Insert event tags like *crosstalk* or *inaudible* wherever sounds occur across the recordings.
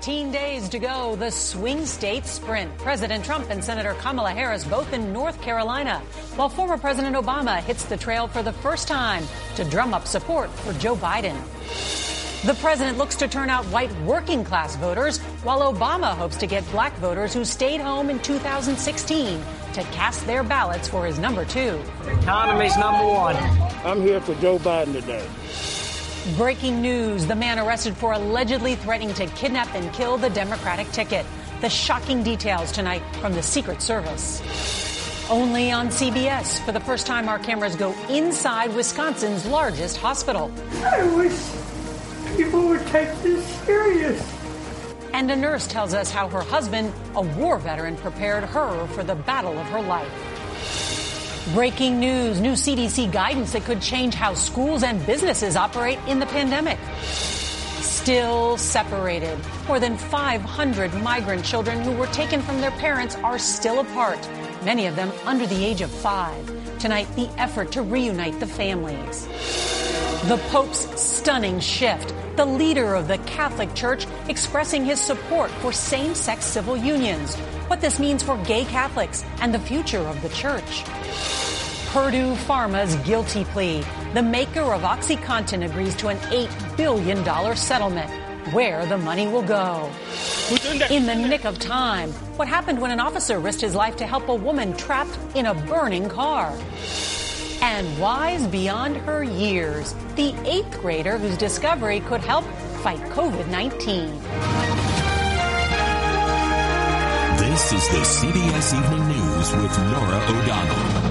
13 days to go, the swing state sprint. President Trump and Senator Kamala Harris both in North Carolina, while former President Obama hits the trail for the first time to drum up support for Joe Biden. The president looks to turn out white working class voters, while Obama hopes to get black voters who stayed home in 2016 to cast their ballots for his number two. Economy's number one. I'm here for Joe Biden today. Breaking news the man arrested for allegedly threatening to kidnap and kill the Democratic ticket. The shocking details tonight from the Secret Service. Only on CBS. For the first time, our cameras go inside Wisconsin's largest hospital. I wish people would take this serious. And a nurse tells us how her husband, a war veteran, prepared her for the battle of her life. Breaking news new CDC guidance that could change how schools and businesses operate in the pandemic. Still separated. More than 500 migrant children who were taken from their parents are still apart, many of them under the age of five. Tonight, the effort to reunite the families. The Pope's stunning shift. The leader of the Catholic Church expressing his support for same sex civil unions. What this means for gay Catholics and the future of the church. Purdue Pharma's guilty plea. The maker of OxyContin agrees to an $8 billion settlement. Where the money will go. In the nick of time. What happened when an officer risked his life to help a woman trapped in a burning car? And wise beyond her years, the eighth grader whose discovery could help fight COVID 19. This is the CBS Evening News with Norah O'Donnell,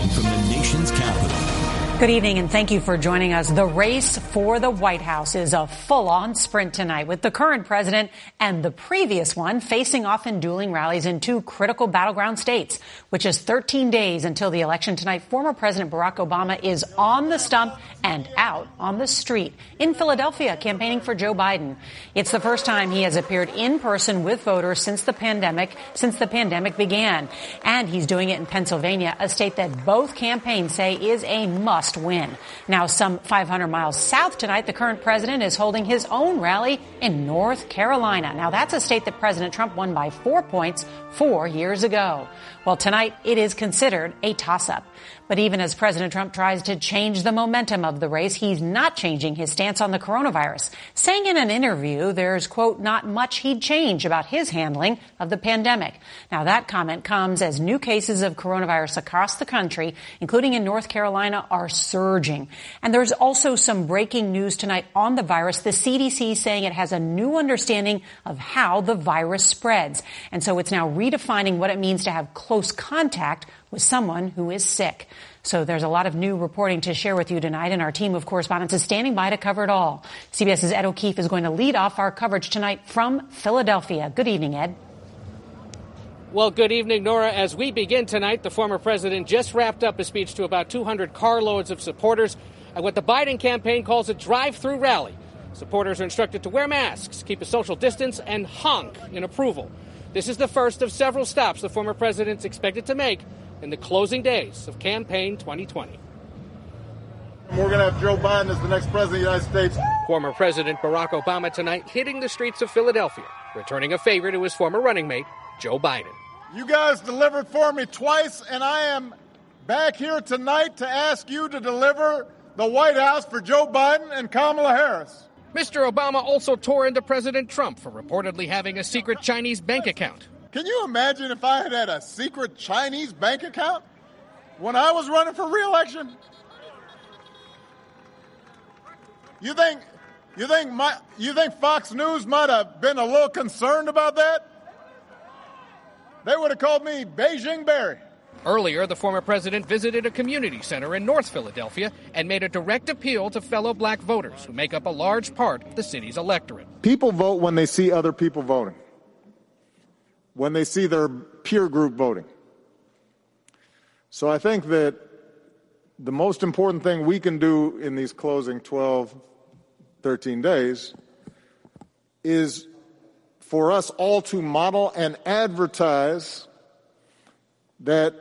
from the nation's capital. Good evening and thank you for joining us. The race for the White House is a full on sprint tonight with the current president and the previous one facing off in dueling rallies in two critical battleground states, which is 13 days until the election tonight. Former President Barack Obama is on the stump and out on the street in Philadelphia campaigning for Joe Biden. It's the first time he has appeared in person with voters since the pandemic, since the pandemic began. And he's doing it in Pennsylvania, a state that both campaigns say is a must win. Now, some 500 miles south tonight, the current president is holding his own rally in North Carolina. Now, that's a state that President Trump won by four points four years ago. Well, tonight it is considered a toss up. But even as President Trump tries to change the momentum of the race, he's not changing his stance on the coronavirus, saying in an interview there's, quote, not much he'd change about his handling of the pandemic. Now, that comment comes as new cases of coronavirus across the country, including in North Carolina, are surging. And there's also some breaking news tonight on the virus. The CDC saying it has a new understanding of how the virus spreads. And so it's now redefining what it means to have close contact with someone who is sick. So there's a lot of new reporting to share with you tonight, and our team of correspondents is standing by to cover it all. CBS's Ed O'Keefe is going to lead off our coverage tonight from Philadelphia. Good evening, Ed. Well, good evening, Norah. As we begin tonight, the former president just wrapped up a speech to about 200 carloads of supporters at what the Biden campaign calls a drive through rally. Supporters are instructed to wear masks, keep a social distance, and honk in approval. This is the first of several stops the former president's expected to make in the closing days of campaign 2020. We're going to have Joe Biden as the next president of the United States. Former President Barack Obama tonight hitting the streets of Philadelphia, returning a favor to his former running mate, Joe Biden. You guys delivered for me twice, and I am back here tonight to ask you to deliver the White House for Joe Biden and Kamala Harris. Mr. Obama also tore into President Trump for reportedly having a secret Chinese bank account. Can you imagine if I had had a secret Chinese bank account? when I was running for reelection? You think you think my you think Fox News might have been a little concerned about that? They would have called me Beijing Barry. Earlier, the former president visited a community center in North Philadelphia and made a direct appeal to fellow black voters who make up a large part of the city's electorate. People vote when they see other people voting, when they see their peer group voting. So I think that the most important thing we can do in these closing 12, 13 days is for us all to model and advertise that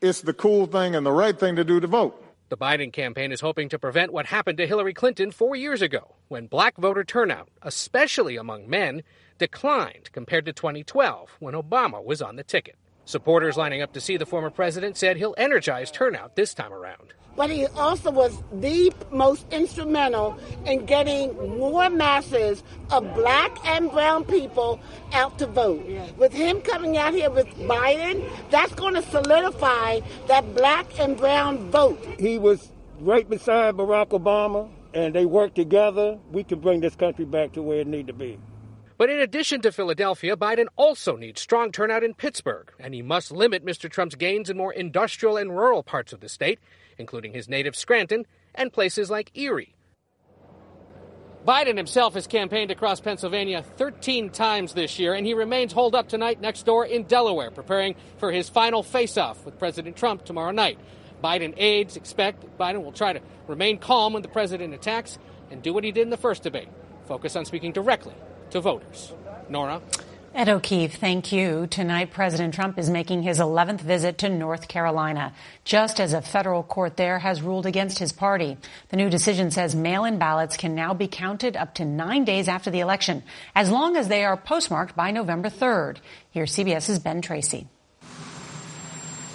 it's the cool thing and the right thing to do to vote. The Biden campaign is hoping to prevent what happened to Hillary Clinton four years ago, when black voter turnout, especially among men, declined compared to 2012, when Obama was on the ticket. Supporters lining up to see the former president said he'll energize turnout this time around but he also was the most instrumental in getting more masses of black and brown people out to vote. With him coming out here with Biden, that's going to solidify that black and brown vote. He was right beside Barack Obama, and they worked together. We can bring this country back to where it needs to be. But in addition to Philadelphia, Biden also needs strong turnout in Pittsburgh, and he must limit Mr. Trump's gains in more industrial and rural parts of the state including his native Scranton and places like Erie. Biden himself has campaigned across Pennsylvania 13 times this year, and he remains holed up tonight next door in Delaware, preparing for his final face off with President Trump tomorrow night. Biden aides expect Biden will try to remain calm when the president attacks and do what he did in the first debate focus on speaking directly to voters. Norah? Ed O'Keefe, thank you. Tonight, President Trump is making his 11th visit to North Carolina, just as a federal court there has ruled against his party. The new decision says mail-in ballots can now be counted up to nine days after the election, as long as they are postmarked by November 3rd. Here's CBS's Ben Tracy.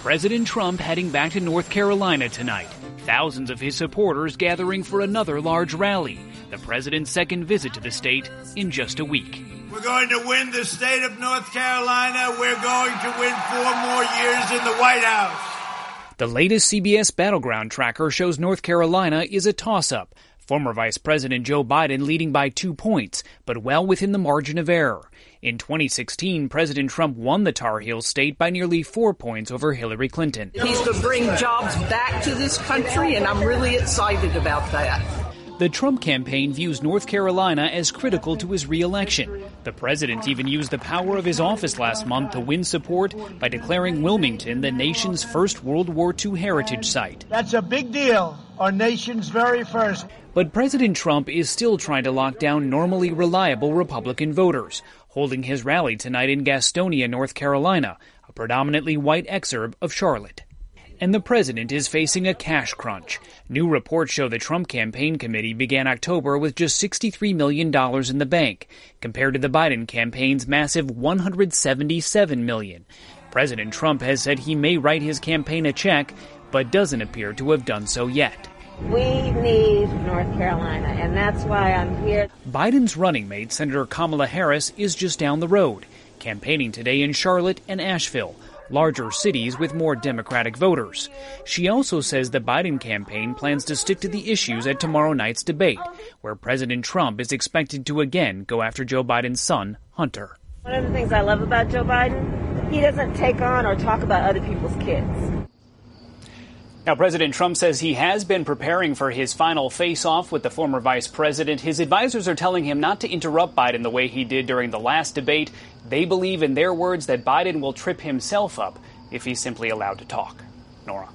President Trump heading back to North Carolina tonight. Thousands of his supporters gathering for another large rally, the president's second visit to the state in just a week. We're going to win the state of North Carolina. We're going to win four more years in the White House. The latest CBS Battleground tracker shows North Carolina is a toss up. Former Vice President Joe Biden leading by two points, but well within the margin of error. In 2016, President Trump won the Tar Heel state by nearly four points over Hillary Clinton. He's going to bring jobs back to this country, and I'm really excited about that. The Trump campaign views North Carolina as critical to his reelection. The president even used the power of his office last month to win support by declaring Wilmington the nation's first World War II heritage site. That's a big deal, our nation's very first. But President Trump is still trying to lock down normally reliable Republican voters, holding his rally tonight in Gastonia, North Carolina, a predominantly white exurb of Charlotte and the president is facing a cash crunch. New reports show the Trump campaign committee began October with just $63 million in the bank, compared to the Biden campaign's massive 177 million. President Trump has said he may write his campaign a check, but doesn't appear to have done so yet. We need North Carolina, and that's why I'm here. Biden's running mate, Senator Kamala Harris, is just down the road, campaigning today in Charlotte and Asheville larger cities with more Democratic voters. She also says the Biden campaign plans to stick to the issues at tomorrow night's debate, where President Trump is expected to again go after Joe Biden's son, Hunter. One of the things I love about Joe Biden, he doesn't take on or talk about other people's kids. Now, President Trump says he has been preparing for his final face off with the former vice president. His advisors are telling him not to interrupt Biden the way he did during the last debate. They believe, in their words, that Biden will trip himself up if he's simply allowed to talk. Norah.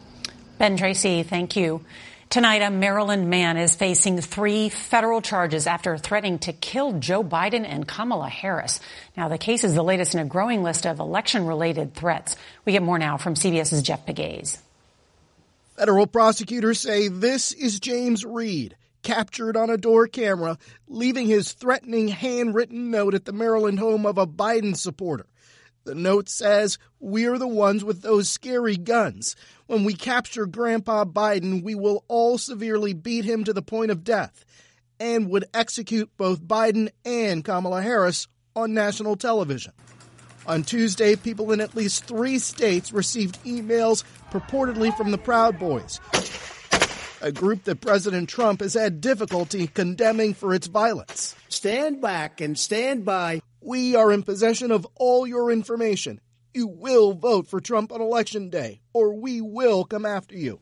Ben Tracy, thank you. Tonight, a Maryland man is facing three federal charges after threatening to kill Joe Biden and Kamala Harris. Now, the case is the latest in a growing list of election related threats. We get more now from CBS's Jeff Pegues. Federal prosecutors say this is James Reed, captured on a door camera, leaving his threatening handwritten note at the Maryland home of a Biden supporter. The note says, We're the ones with those scary guns. When we capture Grandpa Biden, we will all severely beat him to the point of death and would execute both Biden and Kamala Harris on national television. On Tuesday, people in at least three states received emails purportedly from the Proud Boys, a group that President Trump has had difficulty condemning for its violence. Stand back and stand by. We are in possession of all your information. You will vote for Trump on election day, or we will come after you.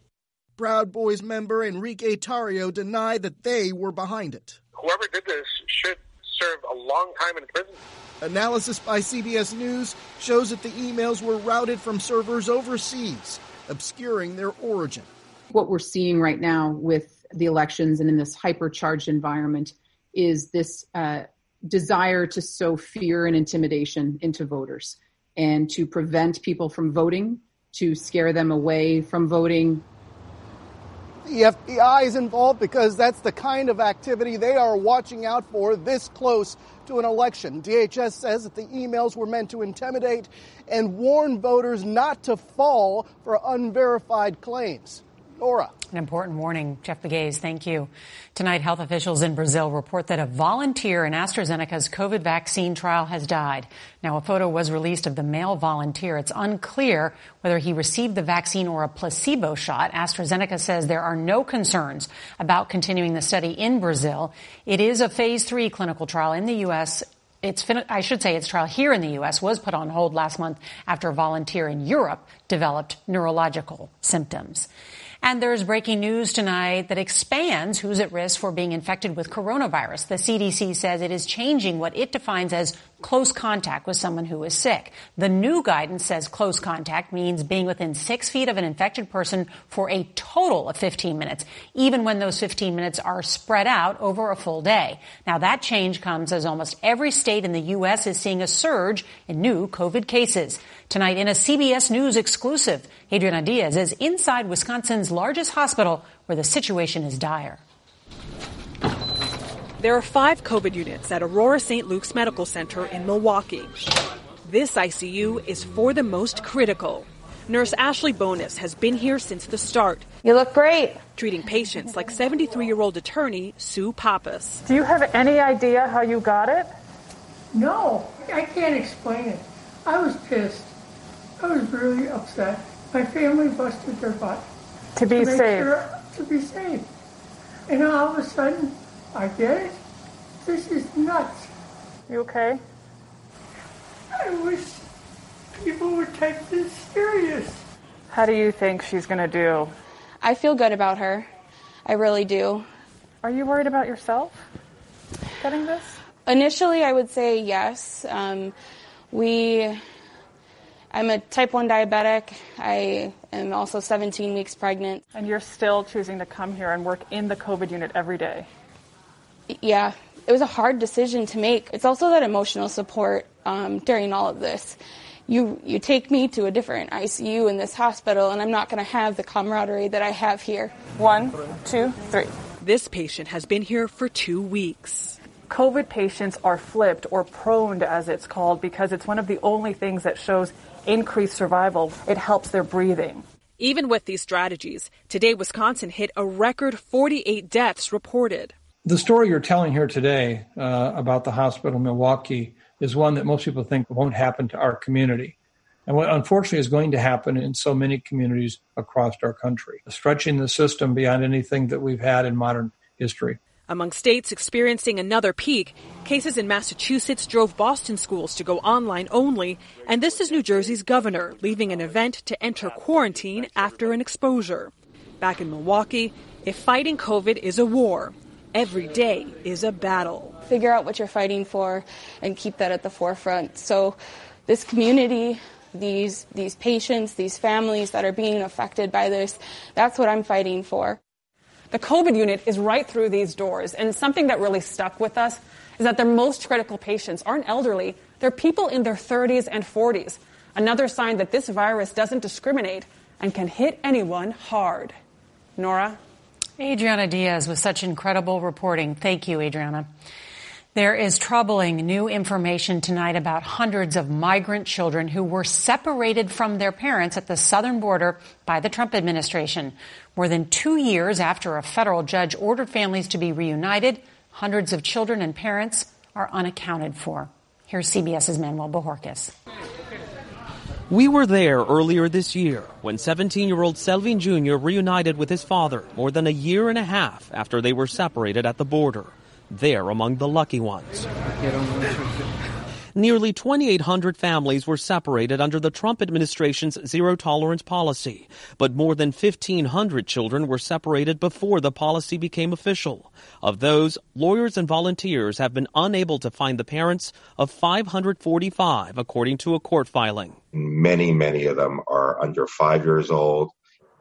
Proud Boys member Enrique Tarrio denied that they were behind it. Whoever did this should serve a long time in prison. Analysis by CBS News shows that the emails were routed from servers overseas, obscuring their origin. What we're seeing right now with the elections and in this hypercharged environment is this uh, desire to sow fear and intimidation into voters and to prevent people from voting, to scare them away from voting. The FBI is involved because that's the kind of activity they are watching out for this close to an election. DHS says that the emails were meant to intimidate and warn voters not to fall for unverified claims. Norah. An important warning. Jeff Pegues, thank you. Tonight, health officials in Brazil report that a volunteer in AstraZeneca's COVID vaccine trial has died. Now, a photo was released of the male volunteer. It's unclear whether he received the vaccine or a placebo shot. AstraZeneca says there are no concerns about continuing the study in Brazil. It is a phase three clinical trial in the U.S its I should say its trial here in the U.S. was put on hold last month after a volunteer in Europe developed neurological symptoms. And there's breaking news tonight that expands who's at risk for being infected with coronavirus. The CDC says it is changing what it defines as close contact with someone who is sick. The new guidance says close contact means being within six feet of an infected person for a total of 15 minutes, even when those 15 minutes are spread out over a full day. Now that change comes as almost every state in the U.S. is seeing a surge in new COVID cases. Tonight in a CBS News exclusive, Adriana Diaz is inside Wisconsin's largest hospital where the situation is dire. There are five COVID units at Aurora St. Luke's Medical Center in Milwaukee. This ICU is for the most critical. Nurse Ashley Bonus has been here since the start. You look great. Treating patients like 73 year old attorney Sue Pappas. Do you have any idea how you got it? No, I can't explain it. I was pissed. I was really upset. My family busted their butt. To be to safe. Sure, to be safe. And all of a sudden, I get it. This is nuts. You okay? I wish people would take this serious. How do you think she's going to do? I feel good about her. I really do. Are you worried about yourself getting this? Initially, I would say yes. Um, we I'm a type 1 diabetic. I am also 17 weeks pregnant. And you're still choosing to come here and work in the COVID unit every day? Yeah, it was a hard decision to make. It's also that emotional support um, during all of this. You, you take me to a different ICU in this hospital, and I'm not going to have the camaraderie that I have here. One, two, three. This patient has been here for two weeks. COVID patients are flipped or proned, as it's called, because it's one of the only things that shows increased survival. It helps their breathing. Even with these strategies, today Wisconsin hit a record 48 deaths reported. The story you're telling here today uh, about the hospital in Milwaukee is one that most people think won't happen to our community. And what unfortunately is going to happen in so many communities across our country, stretching the system beyond anything that we've had in modern history. Among states experiencing another peak, cases in Massachusetts drove Boston schools to go online only, and this is New Jersey's governor leaving an event to enter quarantine after an exposure. Back in Milwaukee, if fighting COVID is a war, every day is a battle. Figure out what you're fighting for and keep that at the forefront. So this community these these patients, these families that are being affected by this, that's what I'm fighting for. The COVID unit is right through these doors, and something that really stuck with us is that their most critical patients aren't elderly, they're people in their 30s and 40s. Another sign that this virus doesn't discriminate and can hit anyone hard. Norah? Adriana Diaz with such incredible reporting. Thank you, Adriana. There is troubling new information tonight about hundreds of migrant children who were separated from their parents at the southern border by the Trump administration. More than two years after a federal judge ordered families to be reunited, hundreds of children and parents are unaccounted for. Here's CBS's Manuel Bojorquez. We were there earlier this year when 17 year old Selvin Jr. reunited with his father more than a year and a half after they were separated at the border. They're among the lucky ones. Nearly 2,800 families were separated under the Trump administration's zero tolerance policy, but more than 1,500 children were separated before the policy became official. Of those, lawyers and volunteers have been unable to find the parents of 545, according to a court filing. Many, many of them are under five years old,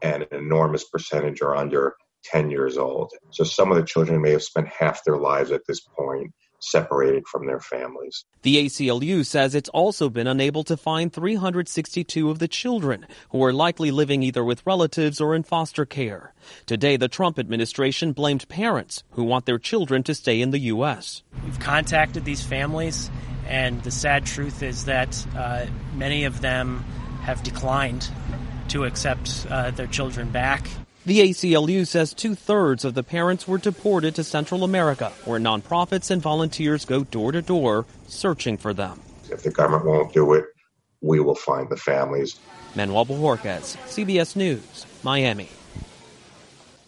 and an enormous percentage are under 10 years old. So some of the children may have spent half their lives at this point separated from their families. The ACLU says it's also been unable to find 362 of the children who are likely living either with relatives or in foster care. Today, the Trump administration blamed parents who want their children to stay in the U.S. We've contacted these families, and the sad truth is that uh, many of them have declined to accept uh, their children back. The ACLU says two thirds of the parents were deported to Central America, where nonprofits and volunteers go door to door searching for them. If the government won't do it, we will find the families. Manuel Bojorquez, CBS News, Miami.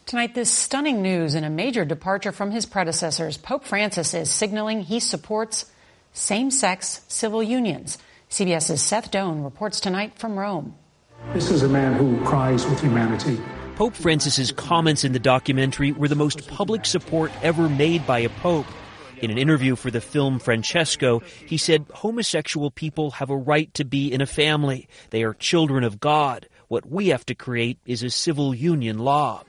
Tonight, this stunning news and a major departure from his predecessors. Pope Francis is signaling he supports same sex civil unions. CBS's Seth Doane reports tonight from Rome. This is a man who cries with humanity. Pope Francis's comments in the documentary were the most public support ever made by a pope. In an interview for the film Francesco, he said homosexual people have a right to be in a family. They are children of God. What we have to create is a civil union law.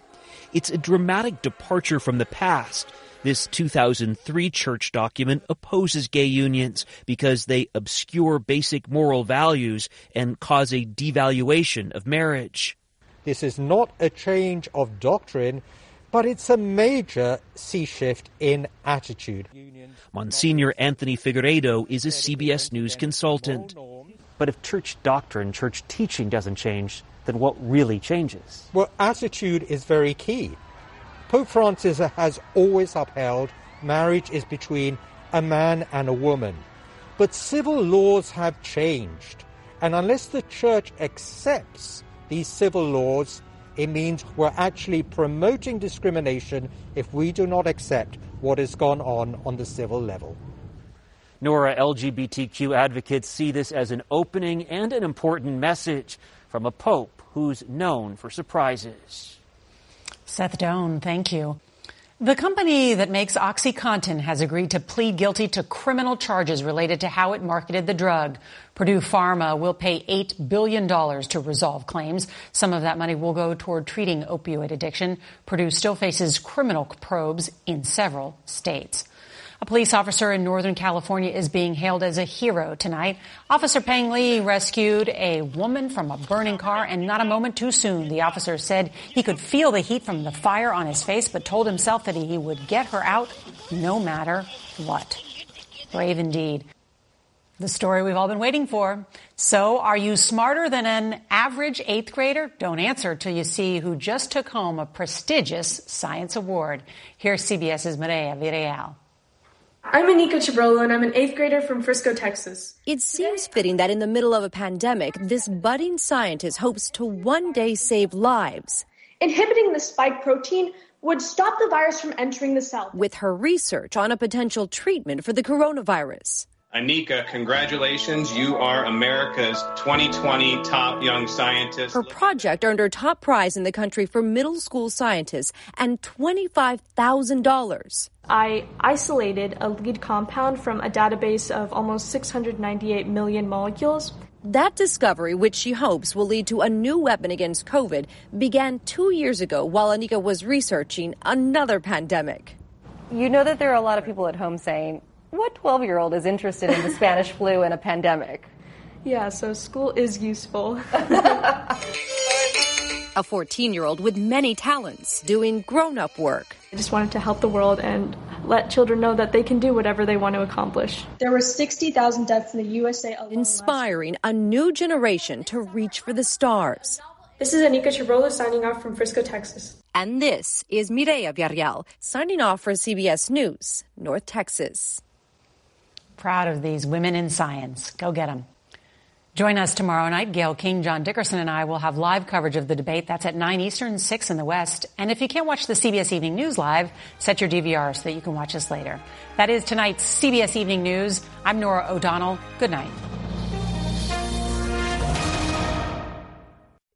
It's a dramatic departure from the past. This 2003 church document opposes gay unions because they obscure basic moral values and cause a devaluation of marriage. This is not a change of doctrine, but it's a major sea shift in attitude. Monsignor Anthony Figueiredo is a CBS News consultant. But if church doctrine, church teaching doesn't change, then what really changes? Well, attitude is very key. Pope Francis has always upheld marriage is between a man and a woman. But civil laws have changed. And unless the church accepts these civil laws, it means we're actually promoting discrimination if we do not accept what has gone on on the civil level. Norah, LGBTQ advocates see this as an opening and an important message from a pope who's known for surprises. Seth Doane, thank you. The company that makes OxyContin has agreed to plead guilty to criminal charges related to how it marketed the drug. Purdue Pharma will pay $8 billion to resolve claims. Some of that money will go toward treating opioid addiction. Purdue still faces criminal probes in several states. A police officer in Northern California is being hailed as a hero tonight. Officer Peng Li rescued a woman from a burning car and not a moment too soon. The officer said he could feel the heat from the fire on his face, but told himself that he would get her out no matter what. Brave indeed. The story we've all been waiting for. So, are you smarter than an average eighth grader? Don't answer till you see who just took home a prestigious science award. Here's CBS's Mireya Villarreal. I'm Anika Chebrolu, and I'm an eighth grader from Frisco, Texas. It seems fitting that in the middle of a pandemic, this budding scientist hopes to one day save lives. Inhibiting the spike protein would stop the virus from entering the cell. With her research on a potential treatment for the coronavirus. Anika, congratulations. You are America's 2020 top young scientist. Her project earned her top prize in the country for middle school scientists and $25,000. I isolated a lead compound from a database of almost 698 million molecules. That discovery, which she hopes will lead to a new weapon against COVID, began two years ago while Anika was researching another pandemic. You know that there are a lot of people at home saying, what 12 year old is interested in the Spanish flu and a pandemic? Yeah, so school is useful. *laughs* a 14 year old with many talents doing grown up work. I just wanted to help the world and let children know that they can do whatever they want to accomplish. There were 60,000 deaths in the USA alone. Inspiring a new generation to reach for the stars. This is Anika Chebrolu signing off from Frisco, Texas. And this is Mireya Villarreal signing off for CBS News, North Texas. Proud of these women in science. Go get them. Join us tomorrow night. Gayle King, John Dickerson, and I will have live coverage of the debate. That's at 9 Eastern, 6 in the West. And if you can't watch the CBS Evening News live, set your DVR so that you can watch us later. That is tonight's CBS Evening News. I'm Norah O'Donnell. Good night.